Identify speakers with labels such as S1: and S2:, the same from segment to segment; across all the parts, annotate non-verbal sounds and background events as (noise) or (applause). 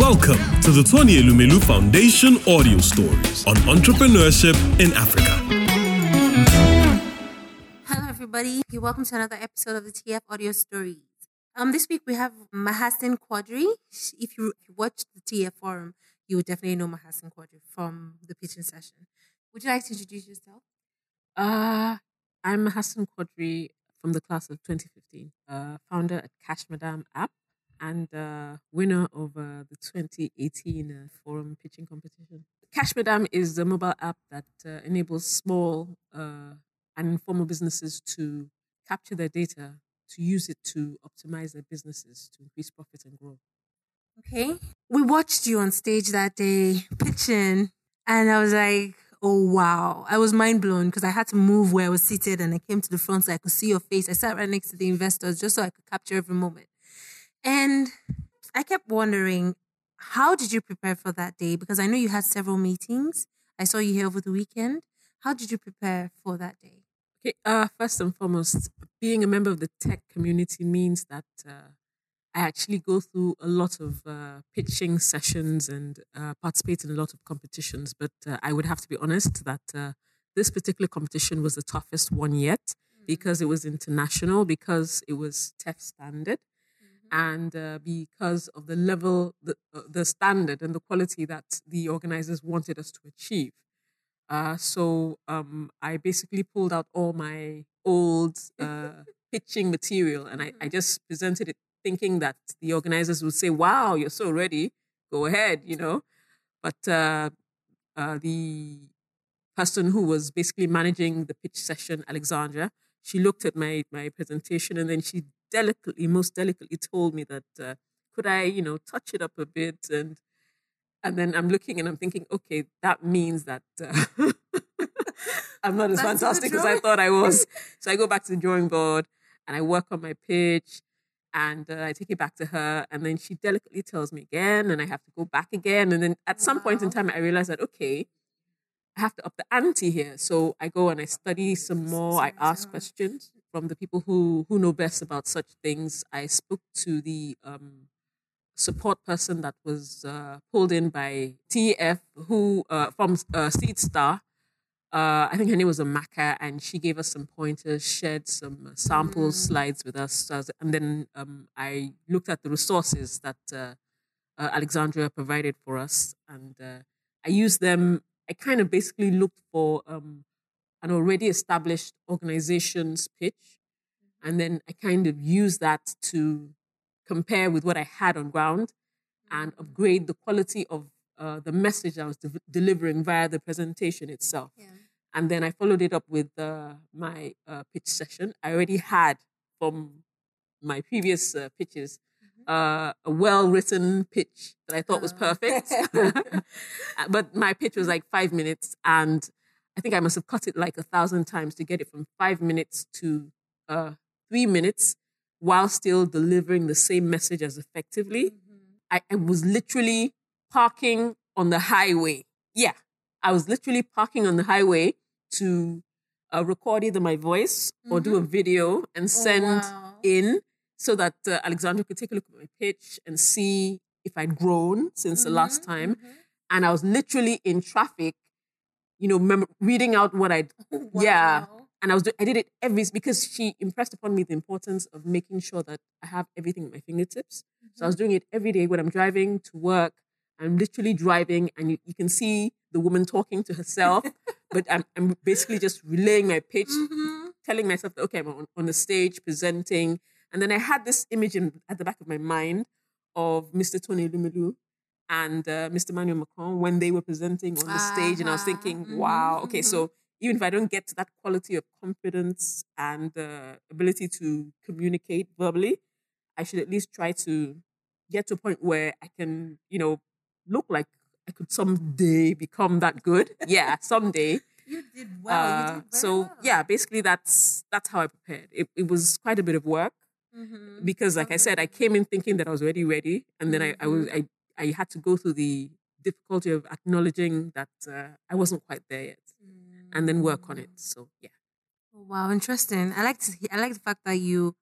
S1: Welcome to the Tony Elumelu Foundation audio stories on entrepreneurship in Africa.
S2: Hello, everybody. You're welcome to another episode of the TEF Audio Stories. Um, this week we have Mahassin Quadri. If you, if watched the TEF forum, you would definitely know Mahassin Quadri from the pitching session. Would you like to introduce yourself?
S3: Uh, I'm Hassan Quadri from the class of 2015, uh, founder at Cash Madam app and uh, winner of uh, the 2018 uh, forum pitching competition. Cash Madam is a mobile app that uh, enables small uh, and informal businesses to capture their data, to use it to optimize their businesses, to increase profit and grow.
S2: Okay. We watched you on stage that day pitching, and I was like, oh wow. I was mind blown because I had to move where I was seated and I came to the front so I could see your face. I sat right next to the investors just so I could capture every moment. And I kept wondering, how did you prepare for that day? Because I know you had several meetings. I saw you here over the weekend. How did you prepare for that day?
S3: Okay, uh, first and foremost, being a member of the tech community means that uh, I actually go through a lot of uh, pitching sessions and uh, participate in a lot of competitions. But uh, I would have to be honest that uh, this particular competition was the toughest one yet mm-hmm. because it was international, because it was TEF standard. And uh, because of the level, the, uh, the standard, and the quality that the organizers wanted us to achieve. so um, I basically pulled out all my old (laughs) pitching material and I, I mm-hmm. just presented it thinking that the organizers would say, wow, you're so ready, go ahead, you know. But uh, uh, the person who was basically managing the pitch session, Alexandra, she looked at my, my presentation and then she delicately, most delicately told me that uh, could I, you know, touch it up a bit and and then I'm looking and I'm thinking, okay, that means that uh, (laughs) I'm not as fantastic as I thought I was. (laughs) So I go back to the drawing board and I work on my pitch and uh, I take it back to her, and then she delicately tells me again, and I have to go back again. And then at some point in time, I realize that okay, I have to up the ante here. So I go and I study some more. I ask questions from the people who who know best about such things. I spoke to the um, support person that was uh, pulled in by TEF, who uh, from uh, Seed Star, uh, I think her name was Amaka, and she gave us some pointers, shared some uh, sample mm. slides with us, and then um, I looked at the resources that uh, uh Alexandra provided for us, and uh, I used them. I kind of basically looked for um, an already established organization's pitch, mm-hmm. and then I kind of used that to compare with what I had on ground and mm. upgrade the quality of uh, the message I was de- delivering via the presentation itself. Yeah. And then I followed it up with uh, my uh, pitch session. I already had from my previous uh, pitches mm-hmm. uh, a well written pitch that I thought was uh-huh. perfect. (laughs) (laughs) but my pitch was like five minutes. And I think I must have cut it like a thousand times to get it from five minutes to three minutes while still delivering the same message as effectively. Mm-hmm. I, I was literally parking on the highway. Yeah, I was literally parking on the highway to uh, record either my voice mm-hmm. or do a mm-hmm. video and oh, send oh, wow. in so that uh, Alexandra could take a look at my pitch and see if I'd grown since mm-hmm. the last mm-hmm, time. Mm-hmm. And I was literally in traffic, you know, mem- reading out what I'd, (laughs) wow. yeah. And I was, I did it every, because she impressed upon me the importance of making sure that I have everything at my fingertips. So I was doing it every day when I'm driving to work I'm literally driving and you, you can see the woman talking to herself, (laughs) but I'm, I'm basically just relaying my pitch, mm-hmm. telling myself that, okay, I'm on, on the stage presenting. And then I had this image in, at the back of my mind of Mr. Tony Elumelu and uh, Mr. Emmanuel Macron when they were presenting on the uh-huh. stage. And I was thinking, mm-hmm. wow, okay, so mm-hmm. even if I don't get to that quality of confidence and uh, ability to communicate verbally, I should at least try to get to a point where I can, you know, look like I could someday become that good. Yeah, someday. (laughs)
S2: You did well. Uh, you did
S3: so yeah, basically that's that's how I prepared. It, it was quite a bit of work mm-hmm. because, like okay. I said, I came in thinking that I was already ready, and then mm-hmm. I I was I I had to go through the difficulty of acknowledging that uh, I wasn't quite there yet, mm-hmm. and then work on it. Mm. So yeah.
S2: Oh, wow, interesting. I like to I like the fact that you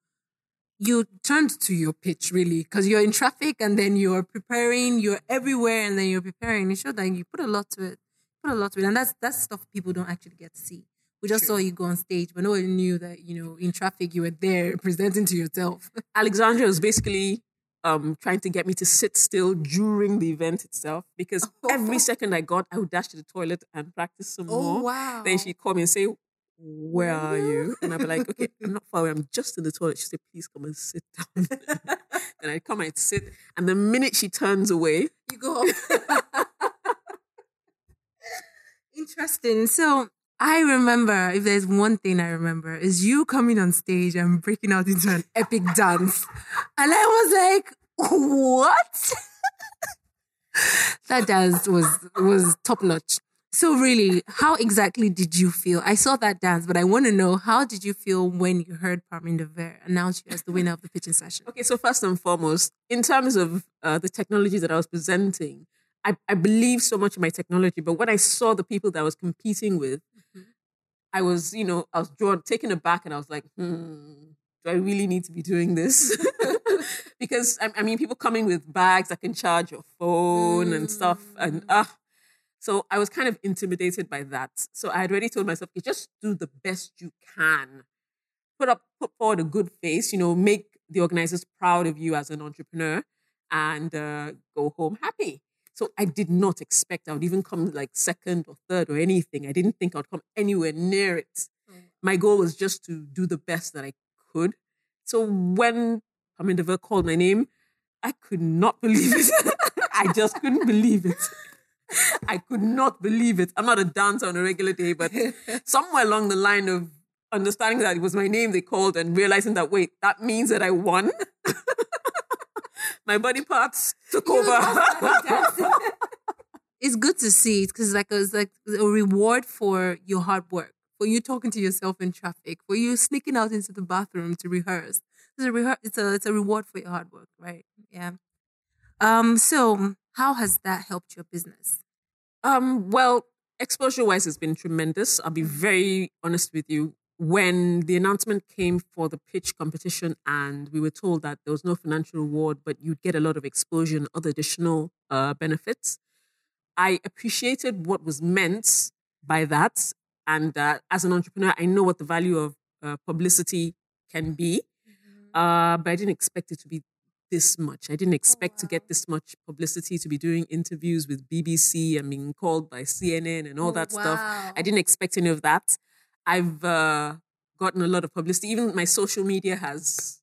S2: you turned to your pitch really because you're in traffic and then you're preparing, you're everywhere and then you're preparing. It showed that you put a lot to it, put a lot to it, and that's that's stuff people don't actually get to see. We just saw you go on stage, but no one knew that you know in traffic you were there (laughs) presenting to yourself.
S3: Alexandra was basically um, trying to get me to sit still during the event itself because every (laughs) second I got, I would dash to the toilet and practice some
S2: Oh,
S3: more.
S2: wow.
S3: Then she'd call me and say, Where are you? And I'd be like, Okay, I'm not far away. I'm just in the toilet. She'd say, Please come and sit down. (laughs) (laughs) then I'd come and I'd sit. And the minute she turns away,
S2: you go. Interesting. So I remember, if there's one thing I remember, is you coming on stage and breaking out into an epic dance. And I was like, what? (laughs) that dance was was top notch. So really, how exactly did you feel? I saw that dance, but I want to know how did you feel when you heard Parminder Vir announce you as the winner of the pitching session?
S3: Okay, so first and foremost, in terms of uh, the technology that I was presenting, I, I believe so much in my technology, but when I saw the people that I was competing with, I was, you know, I was drawn, taken aback, and I was like, hmm, do I really need to be doing this? (laughs) because I, I mean, people coming with bags that can charge your phone and stuff, and ah. so I was kind of intimidated by that. So I had already told myself, okay, just do the best you can put up put forward a good face you know make the organizers proud of you as an entrepreneur and uh, go home happy so i did not expect i would even come like second or third or anything. I didn't think i would come anywhere near it. Mm. My goal was just to do the best that i could. So when Parminder Vir called my name i could not (laughs) believe it. I just couldn't believe it. I could not believe it. I'm not a dancer on a regular day, but (laughs) somewhere along the line of understanding that it was my name they called and realizing that wait, that means that I won. (laughs) my body parts took over. (laughs)
S2: it's good to see it because like it's like a reward for your hard work, for you talking to yourself in traffic, for you sneaking out into the bathroom to rehearse. It's a rehe- it's a it's a reward for your hard work, right? Yeah. Um. So, how has that helped your business?
S3: Um, well, exposure wise has been tremendous. I'll be very honest with you. When the announcement came for the pitch competition and we were told that there was no financial reward, but you'd get a lot of exposure and other additional uh, benefits, I appreciated what was meant by that. And uh, as an entrepreneur, I know what the value of uh, publicity can be, uh, but I didn't expect it to be this much. I didn't expect to get this much publicity, to be doing interviews with BBC and being called by CNN and all
S2: Oh,
S3: that stuff. I didn't expect any of that. I've uh, gotten a lot of publicity. Even my social media has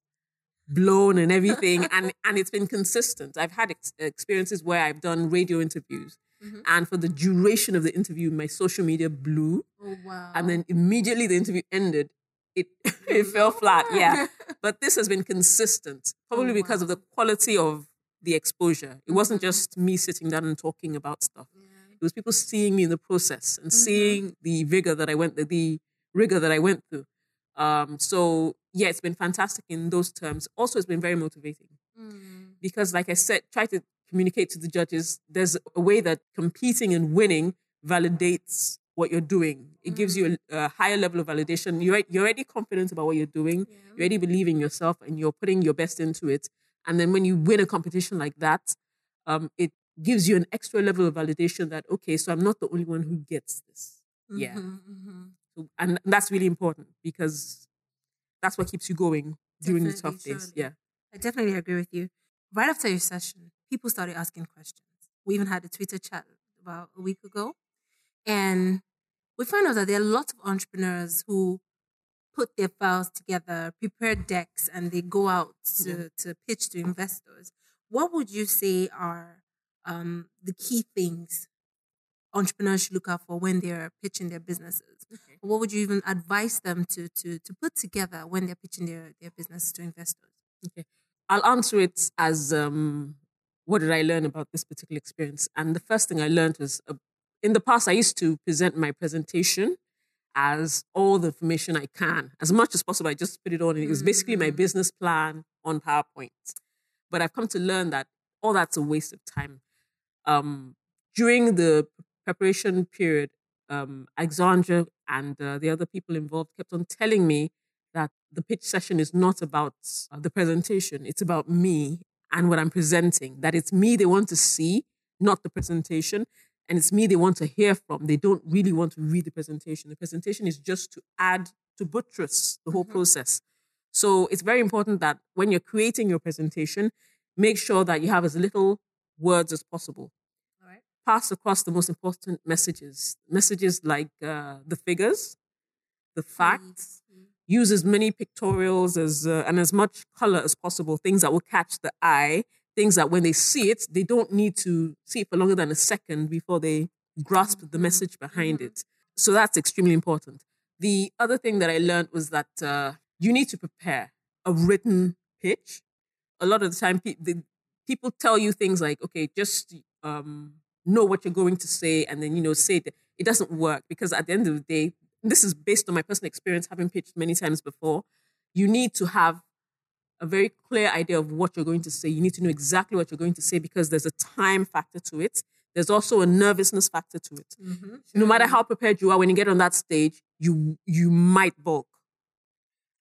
S3: blown and everything, (laughs) and and it's been consistent. I've had ex- experiences where I've done radio interviews,
S2: Mhm.
S3: and for the duration of the interview, my social media blew,
S2: Oh wow!
S3: and then immediately the interview ended. It (laughs) it fell flat. Yeah, (laughs) but this has been consistent, probably because of the quality of the exposure. It wasn't just me sitting down and talking about stuff. It was people seeing me in the process and seeing the vigor that I went, the, the rigor that I went through. Um, so yeah, it's been fantastic in those terms. Also, it's been very motivating
S2: Mm.
S3: because, like I said, try to communicate to the judges. There's a way that competing and winning validates what you're doing. It gives you a, a higher level of validation. You're, you're already confident about what you're doing. You already believe in yourself and you're putting your best into it. And then when you win a competition like that, um, it gives you an extra level of validation that, okay, so I'm not the only one who gets this. Yeah.
S2: Mhm, mhm.
S3: So, and that's really important because that's what keeps you going during the
S2: Definitely,
S3: tough days. Yeah.
S2: I definitely agree with you. Right after your session, people started asking questions. We even had a Twitter chat about a week ago. And we found out that there are lots of entrepreneurs who put their files together, prepare decks, and they go out to, to pitch to investors. What would you say are um, the key things entrepreneurs should look out for when they're pitching their businesses?
S3: Okay.
S2: What would you even advise them to, to, to put together when they're pitching their, their business to investors? Okay.
S3: I'll answer it as um, what did I learn about this particular experience? And the first thing I learned was uh, in the past, I used to present my presentation as all the information I can. As much as possible, I just put it on. And It was basically my business plan on PowerPoint. But I've come to learn that all that's a waste of time. Um, during the preparation period, um, Alexandra and uh, the other people involved kept on telling me that the pitch session is not about uh, the presentation, it's about me and what I'm presenting. That it's me they want to see, not the presentation. And it's me they want to hear from. They don't really want to read the presentation. The presentation is just to add, to buttress the whole mm-hmm. process. So it's very important that when you're creating your presentation, make sure that you have as little words as possible. Pass across the most important messages. Messages like uh, the figures, the facts. Mm-hmm. Use as many pictorials as uh, and as much color as possible. Things that will catch the eye. Things that when they see it, they don't need to see it for longer than a second before they grasp the mm-hmm. message behind mm-hmm. it. So that's extremely important. The other thing that I learned was that uh, you need to prepare a written pitch. A lot of the time, pe- the, people tell you things like, okay, just um, know what you're going to say and then, you know, say it. It doesn't work because at the end of the day, this is based on my personal experience, having pitched many times before. You need to have a very clear idea of what you're going to say. You need to know exactly what you're going to say because there's a time factor to it. There's also a nervousness factor to it. Mm-hmm. No matter how prepared you are, when you get on that stage, you you might balk.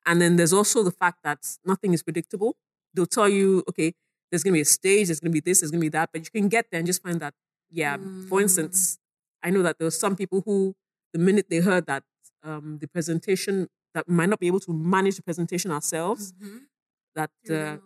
S3: And then there's also the fact that nothing is predictable. They'll tell you, okay, there's going to be a stage, there's going to be this, there's going to be that, but you can get there and just find that, yeah, mm. for instance, I know that there were some people who, the minute they heard that um, the presentation, that might not be able to manage the presentation ourselves, mm-hmm. that, uh,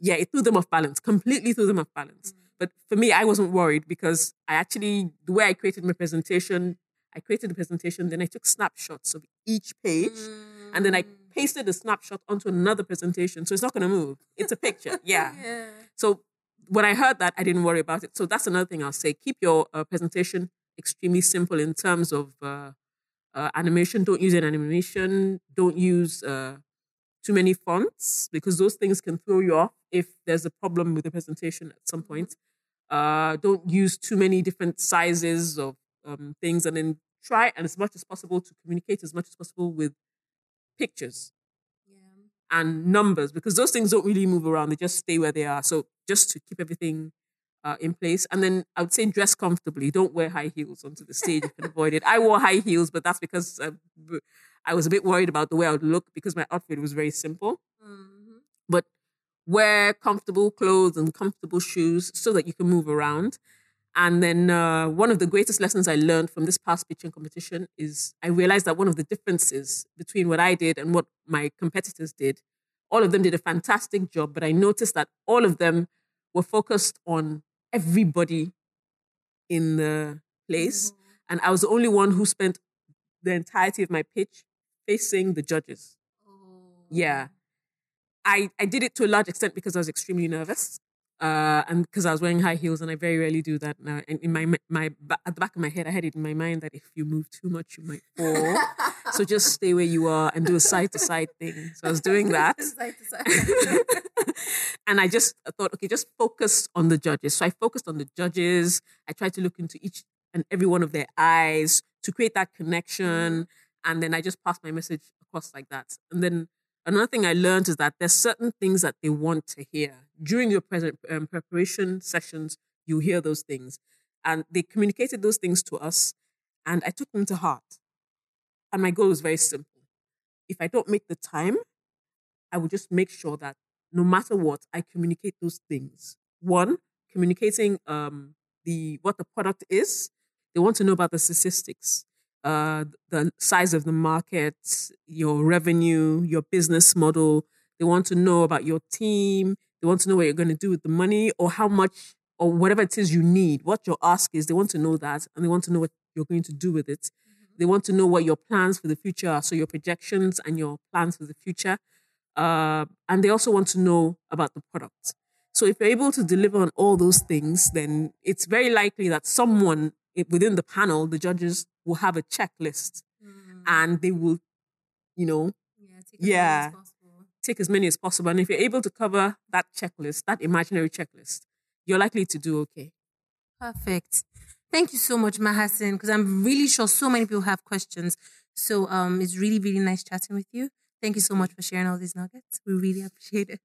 S3: yeah, it threw them off balance, completely threw them off balance. Mm. But for me, I wasn't worried because I actually, the way I created my presentation, I created the presentation, then I took snapshots of each page, mm. and then I pasted the snapshot onto another presentation. So it's not going to move. It's a picture. (laughs) Yeah. yeah. So when I heard that, I didn't worry about it. So that's another thing I'll say. Keep your uh, presentation extremely simple in terms of uh, uh, animation. Don't use an animation. Don't use uh, too many fonts because those things can throw you off if there's a problem with the presentation at some point. Uh, don't use too many different sizes of um, things and then try and as much as possible to communicate as much as possible with pictures yeah. and numbers because those things don't really move around. They just stay where they are. So just to keep everything uh, in place. And then I would say dress comfortably. Don't wear high heels onto the stage you can avoid it. I wore high heels, but that's because uh, I was a bit worried about the way I would look because my outfit was very simple. Mm-hmm. But wear comfortable clothes and comfortable shoes so that you can move around. And then uh, one of the greatest lessons I learned from this past pitching competition is I realized that one of the differences between what I did and what my competitors did, all of them did a fantastic job, but I noticed that all of them were focused on everybody in the place. Mm-hmm. And I was the only one who spent the entirety of my pitch facing the judges. Oh. Yeah. I, I did it to a large extent because I was extremely nervous uh, and because I was wearing high heels, and I very rarely do that now. And in my my at the back of my head, I had it in my mind that if you move too much, you might fall. (laughs) so just stay where you are and do a side to side thing. So I was doing (laughs) that, (laughs) and I just thought, okay, just focus on the judges. So I focused on the judges. I tried to look into each and every one of their eyes to create that connection, mm-hmm. and then I just passed my message across like that, and then another thing I learned is that there's certain things that they want to hear. During your present um, preparation sessions, you hear those things. And they communicated those things to us, and I took them to heart. And my goal was very simple. If I don't make the time, I will just make sure that no matter what, I communicate those things. One, communicating um, the what the product is. They want to know about the statistics uh, the size of the market, your revenue, your business model. They want to know about your team. They want to know what you're going to do with the money or how much or whatever it is you need, what your ask is. They want to know that and they want to know what you're going to do with it. They want to know what your plans for the future are. So, your projections and your plans for the future. Uh, and they also want to know about the product. So, if you're able to deliver on all those things, then it's very likely that someone within the panel, the judges will have a checklist mm. and they will, you know, yeah, take yeah, as take as many as possible. And if you're able to cover that checklist, that imaginary checklist, you're likely to do okay.
S2: Perfect. Thank you so much, Mahassin, because I'm really sure so many people have questions. So um, it's really, really nice chatting with you. Thank you so much for sharing all these nuggets. We really appreciate it.